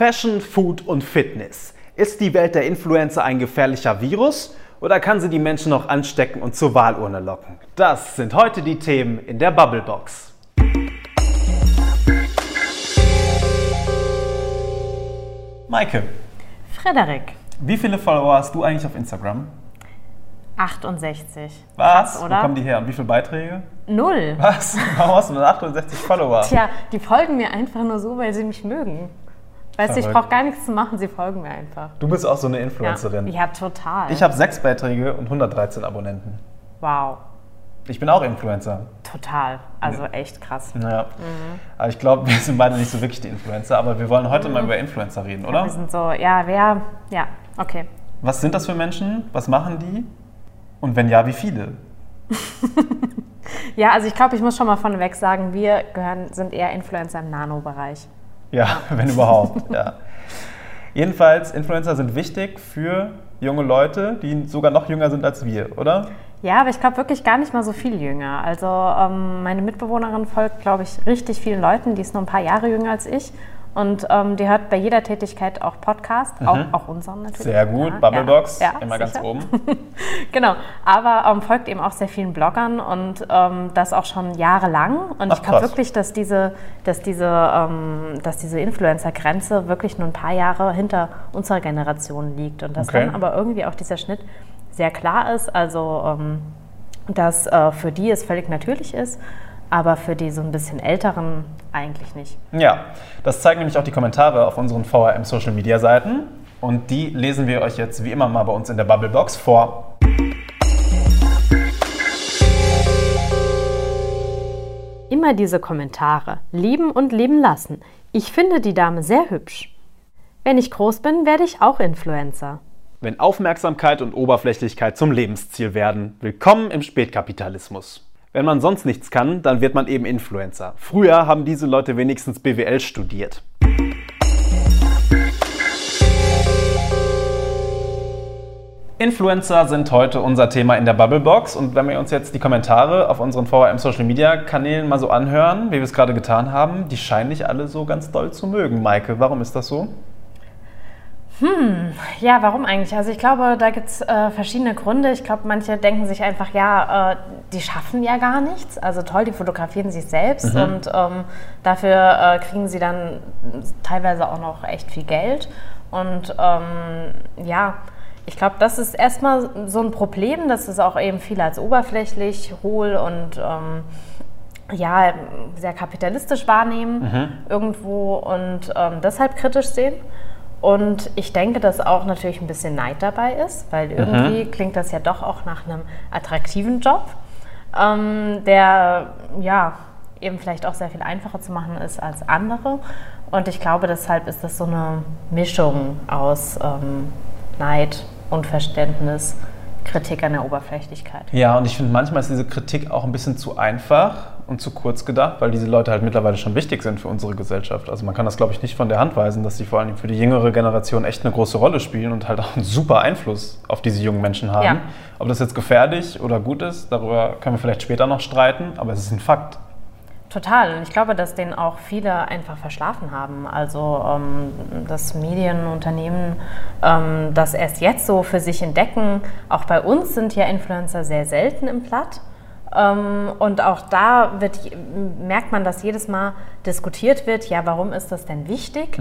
Fashion, Food und Fitness. Ist die Welt der Influencer ein gefährlicher Virus oder kann sie die Menschen noch anstecken und zur Wahlurne locken? Das sind heute die Themen in der Bubblebox. Maike, Frederik, wie viele Follower hast du eigentlich auf Instagram? 68. Was? Krass, Wo oder? kommen die her? Und wie viele Beiträge? Null. Was? Warum hast du nur 68 Follower? Tja, die folgen mir einfach nur so, weil sie mich mögen. Weißt du, ich brauche gar nichts zu machen, sie folgen mir einfach. Du bist auch so eine Ja, Influencerin. ja total. Ich habe sechs Beiträge und 113 Abonnenten. wow, Ich bin auch Influencer. total. Also echt krass. Naja. Mhm. Aber ich glaube, wir sind beide nicht so wirklich die Influencer, aber wir wollen heute mal über Influencer reden, oder? Wir sind so, ja, wer, ja, okay. Was sind das für Menschen? Was machen die? Und wenn ja, wie viele? Ja, also ich glaube, ich muss schon mal vorneweg sagen, wir gehören, sind eher Influencer im Nano-Bereich. Ja, wenn überhaupt. Ja. Jedenfalls, Influencer sind wichtig für junge Leute, die sogar noch jünger sind als wir, oder? Ja, aber ich glaube wirklich gar nicht mal so viel jünger. Also ähm, meine Mitbewohnerin folgt, glaube ich, richtig vielen Leuten. Die ist nur ein paar Jahre jünger als ich. Und ähm, die hört bei jeder Tätigkeit auch Podcast, auch, auch unseren natürlich. Mhm. Sehr gut. Ja, Bubblebox, ja, ja, immer ganz sicher. oben. Genau, aber ähm, folgt eben auch sehr vielen Bloggern und ähm, das auch schon jahrelang. Und Ach, ich glaube wirklich, dass diese, dass diese, ähm, dass diese Influencer-Grenze wirklich nur ein paar Jahre hinter unserer Generation liegt. Und dass Okay. dann aber irgendwie auch dieser Schnitt sehr klar ist. Also, ähm, dass äh, für die es völlig natürlich ist, aber für die so ein bisschen Älteren eigentlich nicht. Ja, das zeigen nämlich auch die Kommentare auf unseren VRM Social Media Seiten. Und die lesen wir euch jetzt wie immer mal bei uns in der Bubblebox vor. Immer diese Kommentare. Lieben und leben lassen. Ich finde die Dame sehr hübsch. Wenn ich groß bin, werde ich auch Influencer. Wenn Aufmerksamkeit und Oberflächlichkeit zum Lebensziel werden, willkommen im Spätkapitalismus. Wenn man sonst nichts kann, dann wird man eben Influencer. Früher haben diese Leute wenigstens BWL studiert. Influencer sind heute unser Thema in der Bubblebox und wenn wir uns jetzt die Kommentare auf unseren VRM Social Media Kanälen mal so anhören, wie wir es gerade getan haben, die scheinen nicht alle so ganz doll zu mögen. Maike, warum ist das so? Ja, warum eigentlich? Also ich glaube, da gibt es äh, verschiedene Gründe. Ich glaube, manche denken sich einfach, ja, äh, die schaffen ja gar nichts. Also toll, die fotografieren sich selbst und ähm, dafür äh, kriegen sie dann teilweise auch noch echt viel Geld. Und ähm, ja, ich glaube, das ist erstmal so ein Problem, dass es auch eben viele als oberflächlich, hohl und ähm, ja, sehr kapitalistisch wahrnehmen irgendwo und ähm, deshalb kritisch sehen. Und ich denke, dass auch natürlich ein bisschen Neid dabei ist, weil irgendwie klingt das ja doch auch nach einem attraktiven Job, ähm, der ja eben vielleicht auch sehr viel einfacher zu machen ist als andere. Und ich glaube, deshalb ist das so eine Mischung aus ähm, Neid, Unverständnis, Kritik an der Oberflächlichkeit. Ja, und ich finde, manchmal ist diese Kritik auch ein bisschen zu einfach und zu kurz gedacht, weil diese Leute halt mittlerweile schon wichtig sind für unsere Gesellschaft. Also man kann das, glaube ich, nicht von der Hand weisen, dass sie vor allem für die jüngere Generation echt eine große Rolle spielen und halt auch einen super Einfluss auf diese jungen Menschen haben. Ja. Ob das jetzt gefährlich oder gut ist, darüber können wir vielleicht später noch streiten, aber es ist ein Fakt. Total. Und ich glaube, dass den auch viele einfach verschlafen haben. Also, ähm, dass Medienunternehmen ähm, das erst jetzt so für sich entdecken. Auch bei uns sind ja Influencer sehr selten im Platt. Ähm, und auch da wird, merkt man, dass jedes Mal diskutiert wird, ja, warum ist das denn wichtig?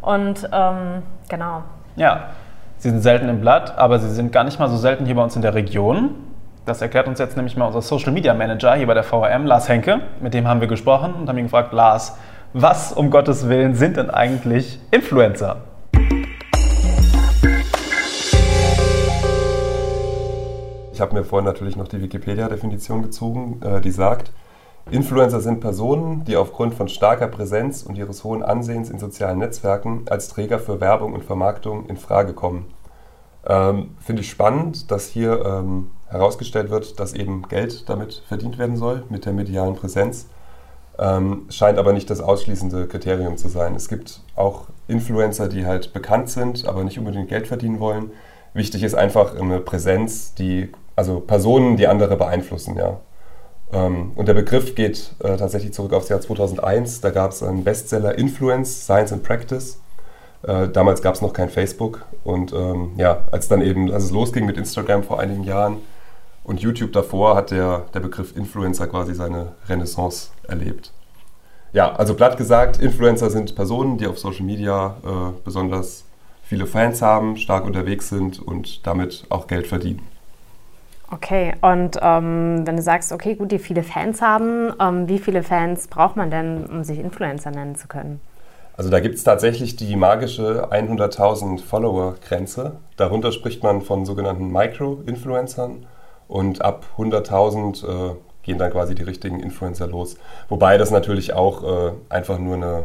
Und ähm, genau. Ja, sie sind selten im Blatt, aber sie sind gar nicht mal so selten hier bei uns in der Region. Das erklärt uns jetzt nämlich mal unser Social Media Manager hier bei der VRM, Lars Henke. Mit dem haben wir gesprochen und haben ihn gefragt, Lars, was um Gottes Willen sind denn eigentlich Influencer? Ich habe mir vorhin natürlich noch die Wikipedia-Definition gezogen, äh, die sagt, Influencer sind Personen, die aufgrund von starker Präsenz und ihres hohen Ansehens in sozialen Netzwerken als Träger für Werbung und Vermarktung in Frage kommen. Ähm, Finde ich spannend, dass hier ähm, herausgestellt wird, dass eben Geld damit verdient werden soll, mit der medialen Präsenz. Ähm, scheint aber nicht das ausschließende Kriterium zu sein. Es gibt auch Influencer, die halt bekannt sind, aber nicht unbedingt Geld verdienen wollen. Wichtig ist einfach eine Präsenz, die, also Personen, die andere beeinflussen, ja. Ähm, und der Begriff geht äh, tatsächlich zurück aufs Jahr 2001. Da gab es einen Bestseller Influence, Science and Practice. Äh, damals gab es noch kein Facebook und ähm, ja, als dann eben, als es losging mit Instagram vor einigen Jahren und YouTube davor, hat der, der Begriff Influencer quasi seine Renaissance erlebt. Ja, also platt gesagt, Influencer sind Personen, die auf Social Media äh, besonders viele Fans haben, stark unterwegs sind und damit auch Geld verdienen. Okay, und ähm, wenn du sagst, okay, gut, die viele Fans haben, ähm, wie viele Fans braucht man denn, um sich Influencer nennen zu können? Also da gibt es tatsächlich die magische 100.000 Follower-Grenze. Darunter spricht man von sogenannten Micro-Influencern und ab 100.000 äh, gehen dann quasi die richtigen Influencer los. Wobei das natürlich auch äh, einfach nur eine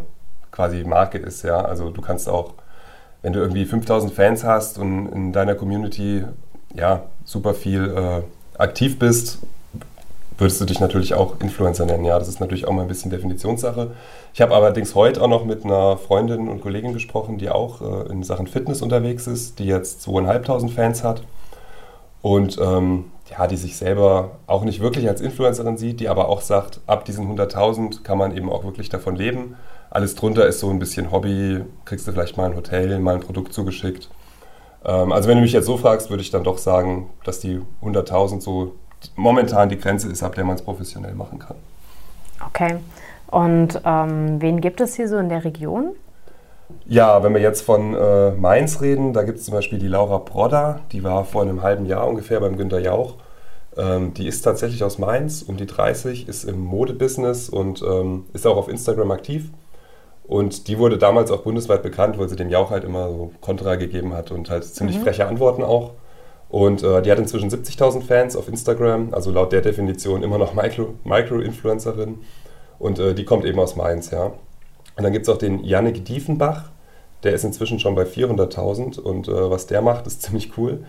quasi Marke ist. Ja? Also du kannst auch, wenn du irgendwie 5000 Fans hast und in deiner Community ja, super viel äh, aktiv bist, würdest du dich natürlich auch Influencer nennen. Ja, das ist natürlich auch mal ein bisschen Definitionssache. Ich habe allerdings heute auch noch mit einer Freundin und Kollegin gesprochen, die auch äh, in Sachen Fitness unterwegs ist, die jetzt zweieinhalbtausend Fans hat und ähm, ja, die sich selber auch nicht wirklich als Influencerin sieht, die aber auch sagt, ab diesen 100.000 kann man eben auch wirklich davon leben. Alles drunter ist so ein bisschen Hobby, kriegst du vielleicht mal ein Hotel, mal ein Produkt zugeschickt. Ähm, also wenn du mich jetzt so fragst, würde ich dann doch sagen, dass die 100.000 so momentan die Grenze ist, ab der man es professionell machen kann. Okay. Und ähm, wen gibt es hier so in der Region? Ja, wenn wir jetzt von äh, Mainz reden, da gibt es zum Beispiel die Laura Brodder, die war vor einem halben Jahr ungefähr beim Günter Jauch. Ähm, die ist tatsächlich aus Mainz, um die 30, ist im Modebusiness und ähm, ist auch auf Instagram aktiv. Und die wurde damals auch bundesweit bekannt, weil sie dem Jauch halt immer so Kontra gegeben hat und halt ziemlich mhm. freche Antworten auch. Und äh, die hat inzwischen 70.000 Fans auf Instagram, also laut der Definition immer noch Micro-Influencerin. Micro und äh, die kommt eben aus Mainz, ja. Und dann gibt es auch den Yannick Diefenbach, der ist inzwischen schon bei 400.000 und äh, was der macht, ist ziemlich cool.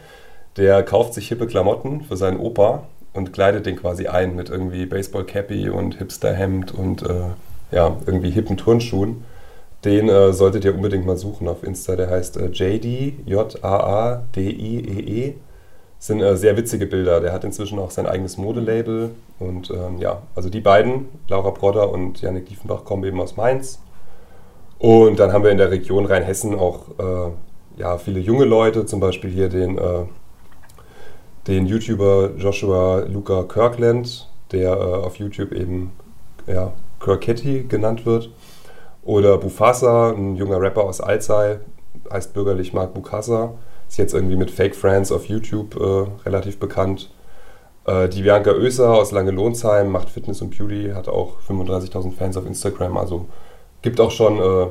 Der kauft sich hippe Klamotten für seinen Opa und kleidet den quasi ein mit irgendwie Baseball-Cappy und Hipster-Hemd und äh, ja, irgendwie hippen Turnschuhen. Den äh, solltet ihr unbedingt mal suchen auf Insta. Der heißt äh, JD, J-A-A-D-I-E-E. -E. Sind äh, sehr witzige Bilder. Der hat inzwischen auch sein eigenes Modelabel. Und ähm, ja, also die beiden, Laura Brodder und Janik Diefenbach, kommen eben aus Mainz. Und dann haben wir in der Region Rheinhessen auch äh, ja, viele junge Leute, zum Beispiel hier den, äh, den YouTuber Joshua Luca Kirkland, der äh, auf YouTube eben ja, Kirketti genannt wird. Oder Bufasa, ein junger Rapper aus Alzey, heißt bürgerlich Mark Bukasa, ist jetzt irgendwie mit Fake Friends auf YouTube äh, relativ bekannt. Äh, die Bianca Oeser aus Lange-Lohnsheim macht Fitness und Beauty, hat auch 35.000 Fans auf Instagram, also gibt auch schon äh,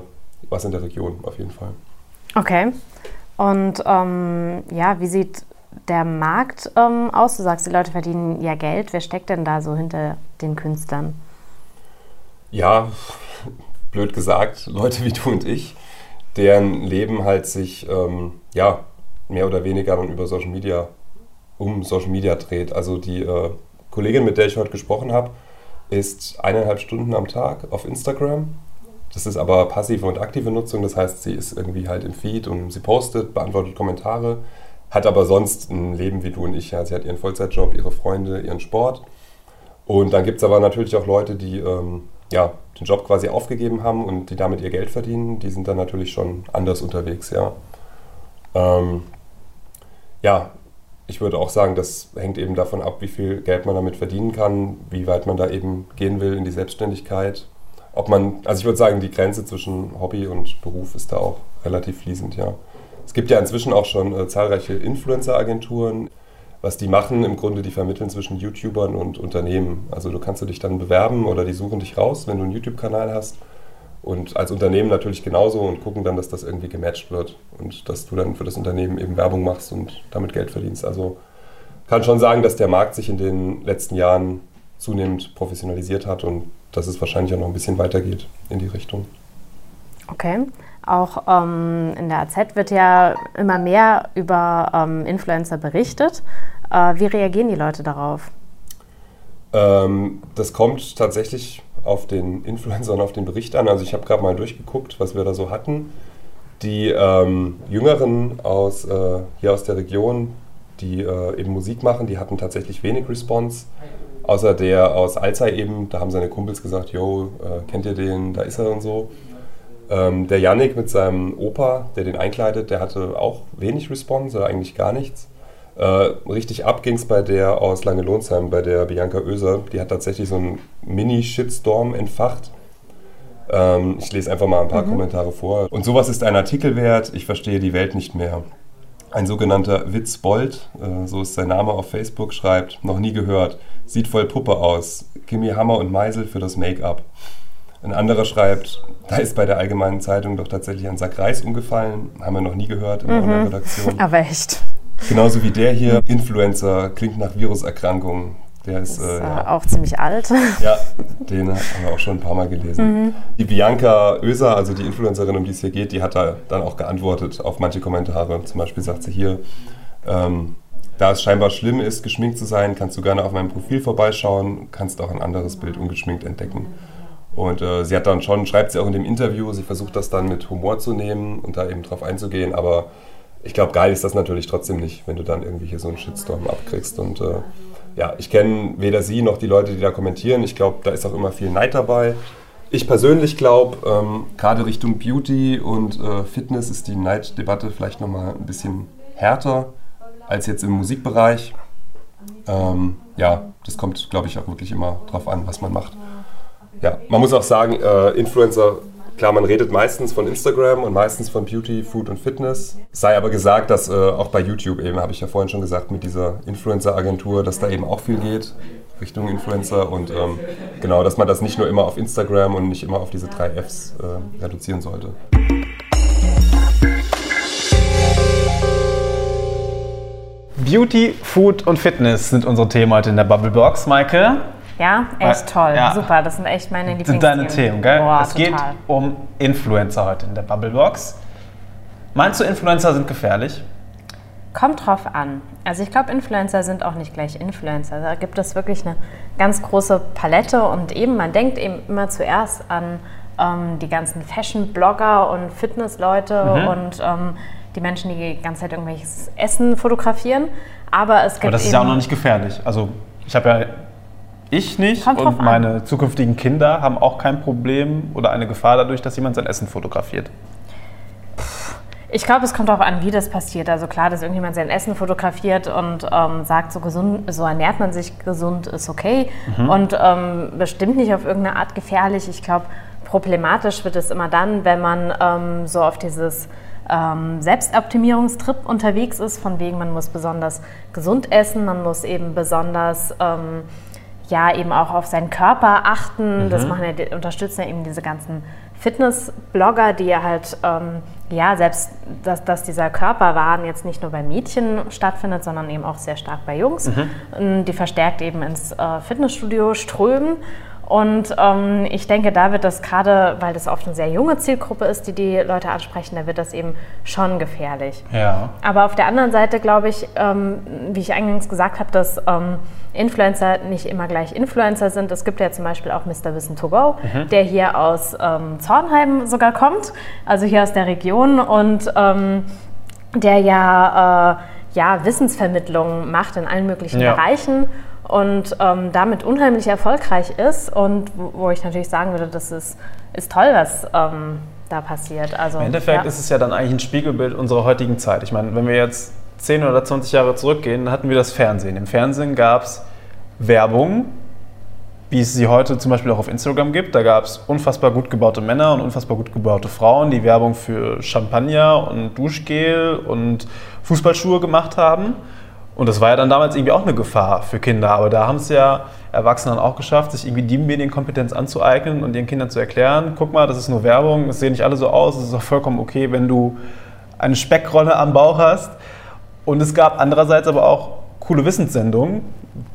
was in der Region auf jeden Fall. Okay. Und ähm, ja, wie sieht der Markt ähm, aus? Du sagst, die Leute verdienen ja Geld. Wer steckt denn da so hinter den Künstlern? Ja, blöd gesagt, Leute wie du und ich, deren Leben halt sich ähm, ja, mehr oder weniger dann über Social Media um Social Media dreht. Also die äh, Kollegin, mit der ich heute gesprochen habe, ist eineinhalb Stunden am Tag auf Instagram das ist aber passive und aktive Nutzung, das heißt, sie ist irgendwie halt im Feed und sie postet, beantwortet Kommentare, hat aber sonst ein Leben wie du und ich. Ja. Sie hat ihren Vollzeitjob, ihre Freunde, ihren Sport. Und dann gibt es aber natürlich auch Leute, die ähm, ja, den Job quasi aufgegeben haben und die damit ihr Geld verdienen. Die sind dann natürlich schon anders unterwegs, ja. Ähm, ja, ich würde auch sagen, das hängt eben davon ab, wie viel Geld man damit verdienen kann, wie weit man da eben gehen will in die Selbstständigkeit ob man, also ich würde sagen, die Grenze zwischen Hobby und Beruf ist da auch relativ fließend, ja. Es gibt ja inzwischen auch schon äh, zahlreiche Influencer-Agenturen. Was die machen, im Grunde, die vermitteln zwischen YouTubern und Unternehmen. Also du kannst du dich dann bewerben oder die suchen dich raus, wenn du einen YouTube-Kanal hast. Und als Unternehmen natürlich genauso und gucken dann, dass das irgendwie gematcht wird und dass du dann für das Unternehmen eben Werbung machst und damit Geld verdienst. Also kann schon sagen, dass der Markt sich in den letzten Jahren zunehmend professionalisiert hat und dass es wahrscheinlich auch noch ein bisschen weitergeht in die Richtung. Okay. Auch ähm, in der AZ wird ja immer mehr über ähm, Influencer berichtet. Äh, wie reagieren die Leute darauf? Ähm, das kommt tatsächlich auf den Influencer und auf den Bericht an. Also ich habe gerade mal durchgeguckt, was wir da so hatten. Die ähm, Jüngeren aus, äh, hier aus der Region, die äh, eben Musik machen, die hatten tatsächlich wenig Response. Außer der aus Alzey eben, da haben seine Kumpels gesagt, yo, äh, kennt ihr den, da ist er und so. Ähm, der Yannick mit seinem Opa, der den einkleidet, der hatte auch wenig Response, eigentlich gar nichts. Äh, richtig ab ging es bei der aus Lange-Lohnsheim, bei der Bianca Oeser. Die hat tatsächlich so einen Mini-Shitstorm entfacht. Ähm, ich lese einfach mal ein paar mhm. Kommentare vor. Und sowas ist ein Artikel wert, ich verstehe die Welt nicht mehr. Ein sogenannter Witzbold, äh, so ist sein Name auf Facebook, schreibt, noch nie gehört, sieht voll Puppe aus, gib mir Hammer und Meisel für das Make-up. Ein anderer schreibt, da ist bei der Allgemeinen Zeitung doch tatsächlich ein Sack Reis umgefallen, haben wir noch nie gehört in mhm. der Redaktion. Aber echt. Genauso wie der hier, Influencer, klingt nach Viruserkrankung. Der ist, ist äh, ja. auch ziemlich alt. Ja, den haben wir auch schon ein paar Mal gelesen. Mhm. Die Bianca Oeser, also die Influencerin, um die es hier geht, die hat da dann auch geantwortet auf manche Kommentare. Zum Beispiel sagt sie hier, ähm, da es scheinbar schlimm ist, geschminkt zu sein, kannst du gerne auf meinem Profil vorbeischauen, kannst auch ein anderes Bild ungeschminkt entdecken. Und äh, sie hat dann schon, schreibt sie auch in dem Interview, sie versucht das dann mit Humor zu nehmen und da eben drauf einzugehen, aber ich glaube, geil ist das natürlich trotzdem nicht, wenn du dann irgendwie hier so einen Shitstorm abkriegst und äh, ja, ich kenne weder sie noch die Leute, die da kommentieren. Ich glaube, da ist auch immer viel Neid dabei. Ich persönlich glaube, ähm, gerade Richtung Beauty und äh, Fitness ist die Neiddebatte vielleicht nochmal ein bisschen härter als jetzt im Musikbereich. Ähm, ja, das kommt, glaube ich, auch wirklich immer drauf an, was man macht. Ja, man muss auch sagen, äh, Influencer Klar, man redet meistens von Instagram und meistens von Beauty, Food und Fitness. Sei aber gesagt, dass äh, auch bei YouTube eben, habe ich ja vorhin schon gesagt, mit dieser Influencer-Agentur, dass da eben auch viel geht Richtung Influencer und ähm, genau, dass man das nicht nur immer auf Instagram und nicht immer auf diese drei Fs äh, reduzieren sollte. Beauty, Food und Fitness sind unsere Themen heute in der Bubblebox, Maike. Ja, echt toll. Ja. Super, das sind echt meine Lieblingsthemen. Das sind deine Themen, gell? Boah, es total. geht um Influencer heute in der Bubblebox. Meinst du, Influencer sind gefährlich? Kommt drauf an. Also ich glaube, Influencer sind auch nicht gleich Influencer. Da gibt es wirklich eine ganz große Palette und eben, man denkt eben immer zuerst an ähm, die ganzen Fashion-Blogger und Fitness-Leute mhm. und ähm, die Menschen, die die ganze Zeit irgendwelches Essen fotografieren. Aber es gibt Aber das ist ja auch noch nicht gefährlich. Also ich habe ja ich nicht und meine an. zukünftigen Kinder haben auch kein Problem oder eine Gefahr dadurch, dass jemand sein Essen fotografiert. Ich glaube, es kommt darauf an, wie das passiert. Also klar, dass irgendjemand sein Essen fotografiert und ähm, sagt, so gesund, so ernährt man sich gesund, ist okay. Mhm. Und ähm, bestimmt nicht auf irgendeine Art gefährlich. Ich glaube, problematisch wird es immer dann, wenn man ähm, so auf dieses ähm, Selbstoptimierungstrip unterwegs ist, von wegen, man muss besonders gesund essen, man muss eben besonders ähm, ja eben auch auf seinen Körper achten. Mhm. Das machen ja, unterstützen ja eben diese ganzen Fitness-Blogger, die ja halt, ähm, ja, selbst, dass, dass dieser Körperwahn jetzt nicht nur bei Mädchen stattfindet, sondern eben auch sehr stark bei Jungs. Mhm. Die verstärkt eben ins äh, Fitnessstudio strömen. Und ähm, ich denke, da wird das gerade, weil das oft eine sehr junge Zielgruppe ist, die die Leute ansprechen, da wird das eben schon gefährlich. Ja. Aber auf der anderen Seite glaube ich, ähm, wie ich eingangs gesagt habe, dass ähm, Influencer nicht immer gleich Influencer sind. Es gibt ja zum Beispiel auch Mr. Wissen to Go, mhm. der hier aus ähm, Zornheim sogar kommt, also hier aus der Region und ähm, der ja, äh, ja Wissensvermittlung macht in allen möglichen ja. Bereichen und ähm, damit unheimlich erfolgreich ist und wo, wo, ich natürlich sagen würde, das ist, ist toll, was ähm, da passiert. Also, Im Endeffekt ja. ist es ja dann eigentlich ein Spiegelbild unserer heutigen Zeit. Ich meine, wenn wir jetzt 10 oder 20 Jahre zurückgehen, dann hatten wir das Fernsehen. Im Fernsehen gab es Werbung, wie es sie heute zum Beispiel auch auf Instagram gibt. Da gab es unfassbar gut gebaute Männer und unfassbar gut gebaute Frauen, die Werbung für Champagner und Duschgel und Fußballschuhe gemacht haben. Und das war ja dann damals irgendwie auch eine Gefahr für Kinder. Aber da haben es ja Erwachsene dann auch geschafft, sich irgendwie die Medienkompetenz anzueignen und ihren Kindern zu erklären, guck mal, das ist nur Werbung, es sehen nicht alle so aus, es ist auch vollkommen okay, wenn du eine Speckrolle am Bauch hast. Und es gab andererseits aber auch coole Wissenssendungen.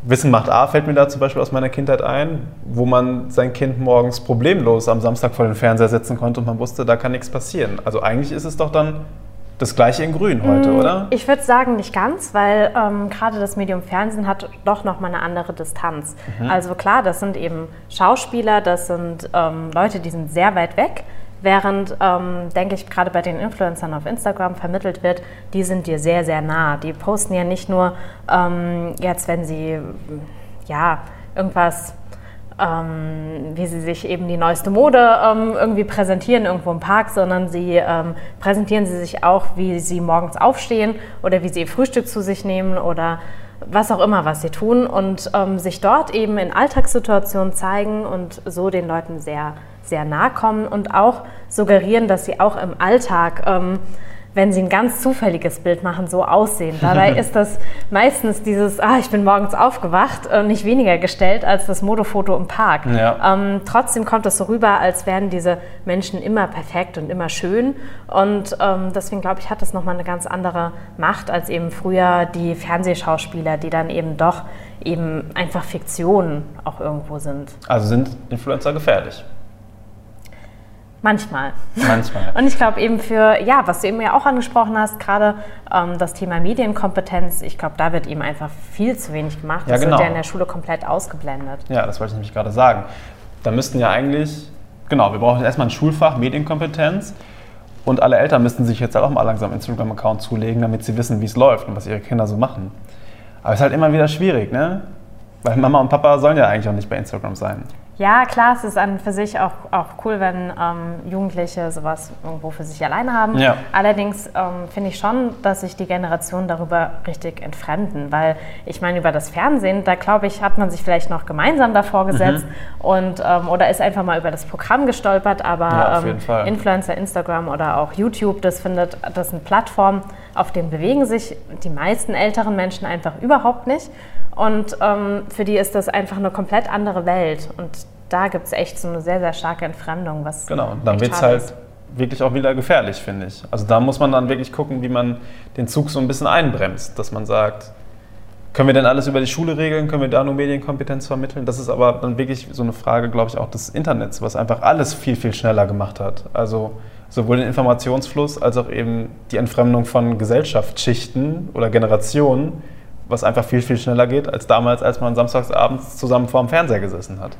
Wissen macht A fällt mir da zum Beispiel aus meiner Kindheit ein, wo man sein Kind morgens problemlos am Samstag vor den Fernseher setzen konnte und man wusste, da kann nichts passieren. Also eigentlich ist es doch dann das gleiche in Grün heute, mm, oder? Ich würde sagen, nicht ganz, weil ähm, gerade das Medium Fernsehen hat doch nochmal eine andere Distanz. Mhm. Also klar, das sind eben Schauspieler, das sind ähm, Leute, die sind sehr weit weg. Während, ähm, denke ich, gerade bei den Influencern auf Instagram vermittelt wird, die sind dir sehr, sehr nah. Die posten ja nicht nur ähm, jetzt, wenn sie ja irgendwas ähm, wie sie sich eben die neueste Mode ähm, irgendwie präsentieren irgendwo im Park, sondern sie ähm, präsentieren sie sich auch, wie sie morgens aufstehen oder wie sie ihr Frühstück zu sich nehmen oder was auch immer, was sie tun und ähm, sich dort eben in Alltagssituationen zeigen und so den Leuten sehr, sehr nahe kommen und auch suggerieren, dass sie auch im Alltag ähm, wenn sie ein ganz zufälliges Bild machen, so aussehen. Dabei ist das meistens dieses, ah, ich bin morgens aufgewacht, nicht weniger gestellt als das Modefoto im Park. Ja. Ähm, trotzdem kommt es so rüber, als wären diese Menschen immer perfekt und immer schön. Und ähm, deswegen glaube ich, hat das nochmal eine ganz andere Macht als eben früher die Fernsehschauspieler, die dann eben doch eben einfach Fiktionen auch irgendwo sind. Also sind Influencer gefährlich? Manchmal. Manchmal. Und ich glaube eben für, ja, was du eben ja auch angesprochen hast, gerade ähm, das Thema Medienkompetenz, ich glaube, da wird ihm einfach viel zu wenig gemacht. Ja, das genau. wird ja in der Schule komplett ausgeblendet. Ja, das wollte ich nämlich gerade sagen. Da müssten ja eigentlich, genau, wir brauchen erstmal ein Schulfach Medienkompetenz und alle Eltern müssten sich jetzt halt auch mal langsam einen Instagram-Account zulegen, damit sie wissen, wie es läuft und was ihre Kinder so machen. Aber es ist halt immer wieder schwierig, ne? Weil Mama und Papa sollen ja eigentlich auch nicht bei Instagram sein. Ja, klar, es ist an für sich auch, auch cool, wenn ähm, Jugendliche sowas irgendwo für sich alleine haben. Ja. Allerdings ähm, finde ich schon, dass sich die Generationen darüber richtig entfremden, weil ich meine, über das Fernsehen, da glaube ich, hat man sich vielleicht noch gemeinsam davor gesetzt mhm. und, ähm, oder ist einfach mal über das Programm gestolpert, aber ja, ähm, Influencer, Instagram oder auch YouTube, das findet, das sind Plattformen, auf denen bewegen sich die meisten älteren Menschen einfach überhaupt nicht. Und ähm, für die ist das einfach eine komplett andere Welt. Und da gibt es echt so eine sehr, sehr starke Entfremdung. Was genau, dann wird es halt wirklich auch wieder gefährlich, finde ich. Also da muss man dann wirklich gucken, wie man den Zug so ein bisschen einbremst, dass man sagt, können wir denn alles über die Schule regeln? Können wir da nur Medienkompetenz vermitteln? Das ist aber dann wirklich so eine Frage, glaube ich, auch des Internets, was einfach alles viel, viel schneller gemacht hat. Also sowohl den Informationsfluss als auch eben die Entfremdung von Gesellschaftsschichten oder Generationen was einfach viel, viel schneller geht als damals, als man samstagsabends zusammen vor dem Fernseher gesessen hat.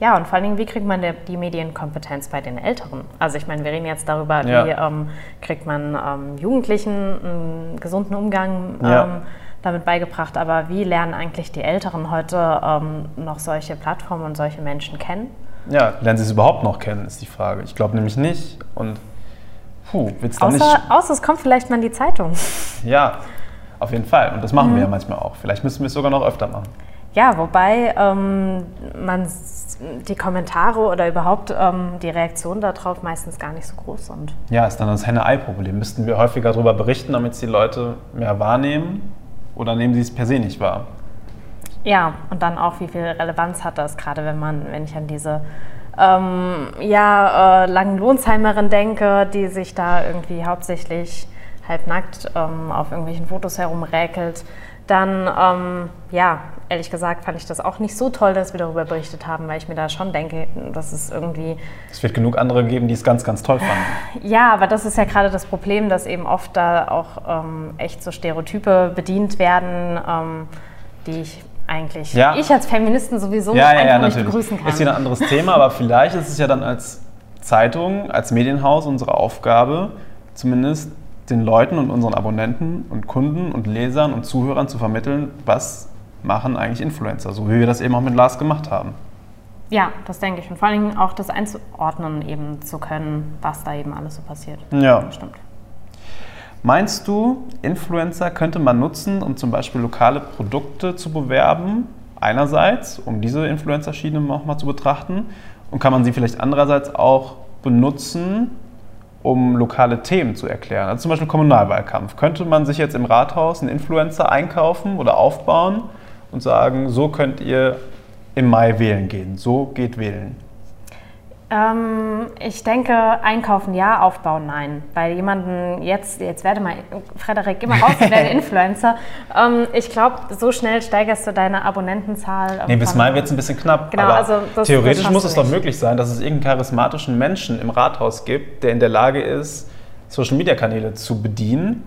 Ja, und vor allen Dingen, wie kriegt man die Medienkompetenz bei den Älteren? Also ich meine, wir reden jetzt darüber, ja. wie ähm, kriegt man ähm, Jugendlichen einen gesunden Umgang ähm, ja. damit beigebracht, aber wie lernen eigentlich die Älteren heute ähm, noch solche Plattformen und solche Menschen kennen? Ja, lernen sie es überhaupt noch kennen, ist die Frage. Ich glaube nämlich nicht. Und puh, wird's dann außer, nicht. Außer es kommt vielleicht mal in die Zeitung. Ja, auf jeden Fall. Und das machen mhm. wir ja manchmal auch. Vielleicht müssen wir es sogar noch öfter machen. Ja, wobei ähm, man die Kommentare oder überhaupt ähm, die Reaktionen darauf meistens gar nicht so groß sind. Ja, ist dann das Henne-Ei-Problem. Müssten wir häufiger darüber berichten, damit es die Leute mehr wahrnehmen oder nehmen sie es per se nicht wahr? Ja, und dann auch, wie viel Relevanz hat das, gerade wenn man, wenn ich an diese ähm, ja, äh, langen Lohnsheimerin denke, die sich da irgendwie hauptsächlich halbnackt ähm, auf irgendwelchen Fotos herumräkelt, dann, ähm, ja, ehrlich gesagt fand ich das auch nicht so toll, dass wir darüber berichtet haben, weil ich mir da schon denke, dass es irgendwie... Es wird genug andere geben, die es ganz, ganz toll fanden. Ja, aber das ist ja gerade das Problem, dass eben oft da auch ähm, echt so Stereotype bedient werden, ähm, die ich eigentlich, ja. ich als Feministen sowieso ja, ja, ja, nicht natürlich. begrüßen kann. Ist wieder ein anderes Thema, aber vielleicht ist es ja dann als Zeitung, als Medienhaus unsere Aufgabe, zumindest den Leuten und unseren Abonnenten und Kunden und Lesern und Zuhörern zu vermitteln, was machen eigentlich Influencer, so wie wir das eben auch mit Lars gemacht haben. Ja, das denke ich. Und vor allen Dingen auch das einzuordnen eben zu können, was da eben alles so passiert. Ja. Stimmt. Meinst du, Influencer könnte man nutzen, um zum Beispiel lokale Produkte zu bewerben? Einerseits, um diese Influencer-Schiene nochmal zu betrachten. Und kann man sie vielleicht andererseits auch benutzen, um lokale Themen zu erklären. Also zum Beispiel Kommunalwahlkampf. Könnte man sich jetzt im Rathaus einen Influencer einkaufen oder aufbauen und sagen, so könnt ihr im Mai wählen gehen, so geht wählen? Ähm, ich denke, einkaufen ja, aufbauen nein. Weil jemanden jetzt, jetzt werde mal, Frederik, geh mal raus, werde Influencer. Ähm, ich glaube, so schnell steigerst du deine Abonnentenzahl. Nee, bis Mai wird es ein bisschen knapp. Genau, also das, theoretisch das muss es doch möglich sein, dass es irgendeinen charismatischen Menschen im Rathaus gibt, der in der Lage ist, Social Media Kanäle zu bedienen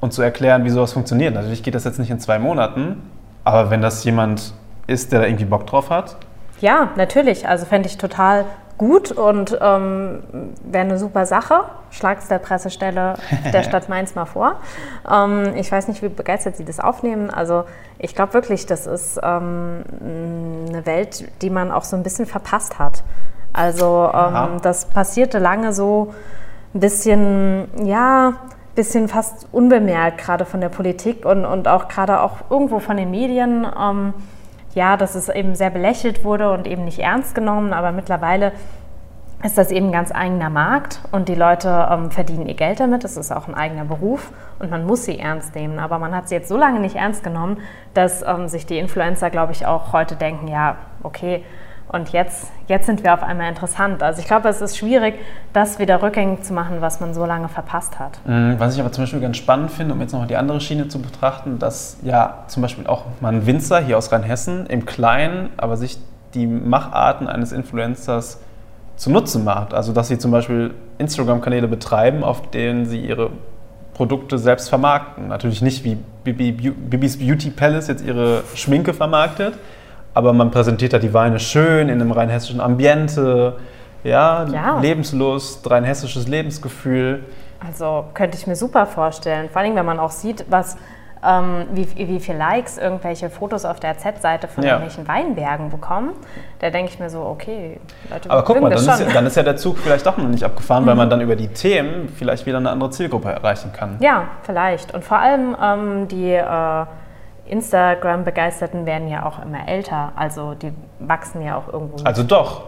und zu erklären, wie sowas funktioniert. Natürlich geht das jetzt nicht in zwei Monaten, aber wenn das jemand ist, der da irgendwie Bock drauf hat. Ja, natürlich. Also fände ich total gut und ähm, wäre eine super Sache. schlag's der Pressestelle der Stadt Mainz mal vor. Ähm, ich weiß nicht, wie begeistert Sie das aufnehmen. Also ich glaube wirklich, das ist ähm, eine Welt, die man auch so ein bisschen verpasst hat. Also ähm, das passierte lange so ein bisschen, ja, bisschen fast unbemerkt, gerade von der Politik und, und auch gerade auch irgendwo von den Medien. Ja, dass es eben sehr belächelt wurde und eben nicht ernst genommen, aber mittlerweile ist das eben ein ganz eigener Markt und die Leute ähm, verdienen ihr Geld damit. Es ist auch ein eigener Beruf und man muss sie ernst nehmen. Aber man hat sie jetzt so lange nicht ernst genommen, dass ähm, sich die Influencer, glaube ich, auch heute denken, ja, okay, und jetzt, jetzt sind wir auf einmal interessant. Also ich glaube, es ist schwierig, das wieder rückgängig zu machen, was man so lange verpasst hat. Mhm, was ich aber zum Beispiel ganz spannend finde, um jetzt nochmal die andere Schiene zu betrachten, dass ja zum Beispiel auch mal Winzer hier aus Rheinhessen im Kleinen, aber sich die Macharten eines Influencers zunutze macht. Also dass sie zum Beispiel Instagram-Kanäle betreiben, auf denen sie ihre Produkte selbst vermarkten. Natürlich nicht wie Bibis Beauty Palace jetzt ihre Schminke vermarktet, aber man präsentiert da die Weine schön in einem rheinhessischen Ambiente, ja, ja. Lebenslust, rheinhessisches Lebensgefühl. Also könnte ich mir super vorstellen. Vor allem, wenn man auch sieht, was ähm, wie, wie viele Likes irgendwelche Fotos auf der Z-Seite von ja. irgendwelchen Weinbergen bekommen, da denke ich mir so, okay, Leute, Aber guck mal, dann ist, ja, dann ist, ja, der Zug vielleicht doch noch nicht abgefahren, mhm. weil man dann über die Themen vielleicht wieder eine andere Zielgruppe erreichen kann. Ja, vielleicht. Und vor allem ähm, die äh, Instagram-Begeisterten werden ja auch immer älter, also die wachsen ja auch irgendwo. Also doch.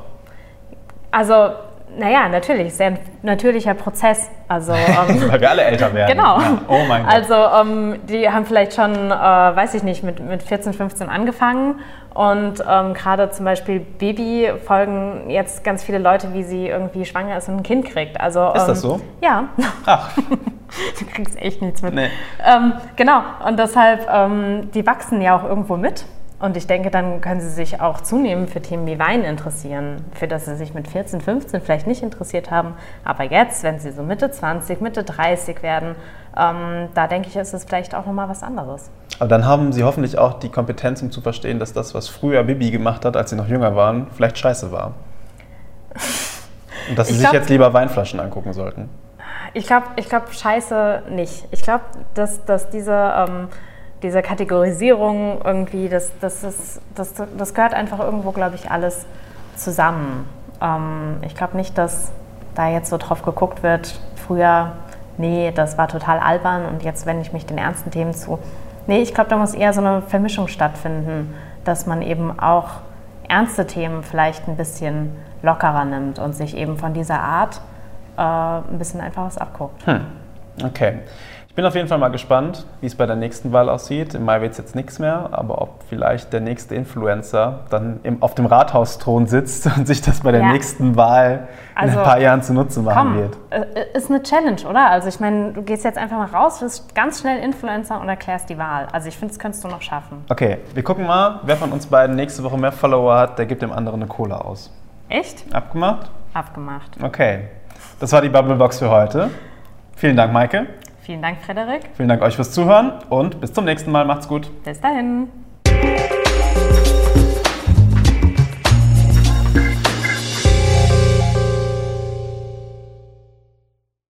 Also, naja, natürlich, sehr ein natürlicher Prozess. Also, ähm, Weil wir alle älter werden. Genau. Ja. Oh mein Gott. Also, ähm, die haben vielleicht schon, äh, weiß ich nicht, mit, mit 14, 15 angefangen. Und ähm, gerade zum Beispiel Baby folgen jetzt ganz viele Leute, wie sie irgendwie schwanger ist und ein Kind kriegt. Also, ist das ähm, so? Ja. Ach. du kriegst echt nichts mit. Nee. Ähm, genau, und deshalb, ähm, die wachsen ja auch irgendwo mit. Und ich denke, dann können sie sich auch zunehmend für Themen wie Wein interessieren, für das sie sich mit 14, 15 vielleicht nicht interessiert haben. Aber jetzt, wenn sie so Mitte 20, Mitte 30 werden, ähm, da denke ich, ist es vielleicht auch nochmal was anderes. Aber dann haben sie hoffentlich auch die Kompetenz, um zu verstehen, dass das, was früher Bibi gemacht hat, als sie noch jünger waren, vielleicht scheiße war. Und dass sie glaub, sich jetzt lieber Weinflaschen angucken sollten. Ich glaube, ich glaub, scheiße nicht. Ich glaube, dass, dass diese, ähm, diese Kategorisierung irgendwie, das, das, ist, das, das gehört einfach irgendwo, glaube ich, alles zusammen. Ähm, ich glaube nicht, dass da jetzt so drauf geguckt wird, früher, nee, das war total albern und jetzt wende ich mich den ernsten Themen zu. Nee, ich glaube, da muss eher so eine Vermischung stattfinden, dass man eben auch ernste Themen vielleicht ein bisschen lockerer nimmt und sich eben von dieser Art äh, ein bisschen einfach was abguckt. Hm. Okay. Ich bin auf jeden Fall mal gespannt, wie es bei der nächsten Wahl aussieht. Im Mai wird es jetzt nichts mehr, aber ob vielleicht der nächste Influencer dann im, auf dem Rathausthron sitzt und sich das bei der ja. nächsten Wahl also, in ein also, paar Jahren zunutze machen komm, wird. Äh, ist eine Challenge, oder? Also ich meine, du gehst jetzt einfach mal raus, wirst ganz schnell Influencer und erklärst die Wahl. Also ich finde, das könntest du noch schaffen. Okay, wir gucken mal, wer von uns beiden nächste Woche mehr Follower hat, der gibt dem anderen eine Cola aus. Echt? Abgemacht? Abgemacht. Okay. Das war die Bubblebox für heute. Vielen Dank, Maike. Vielen Dank, Frederik. Vielen Dank euch fürs Zuhören und bis zum nächsten Mal. Macht's gut. Bis dahin.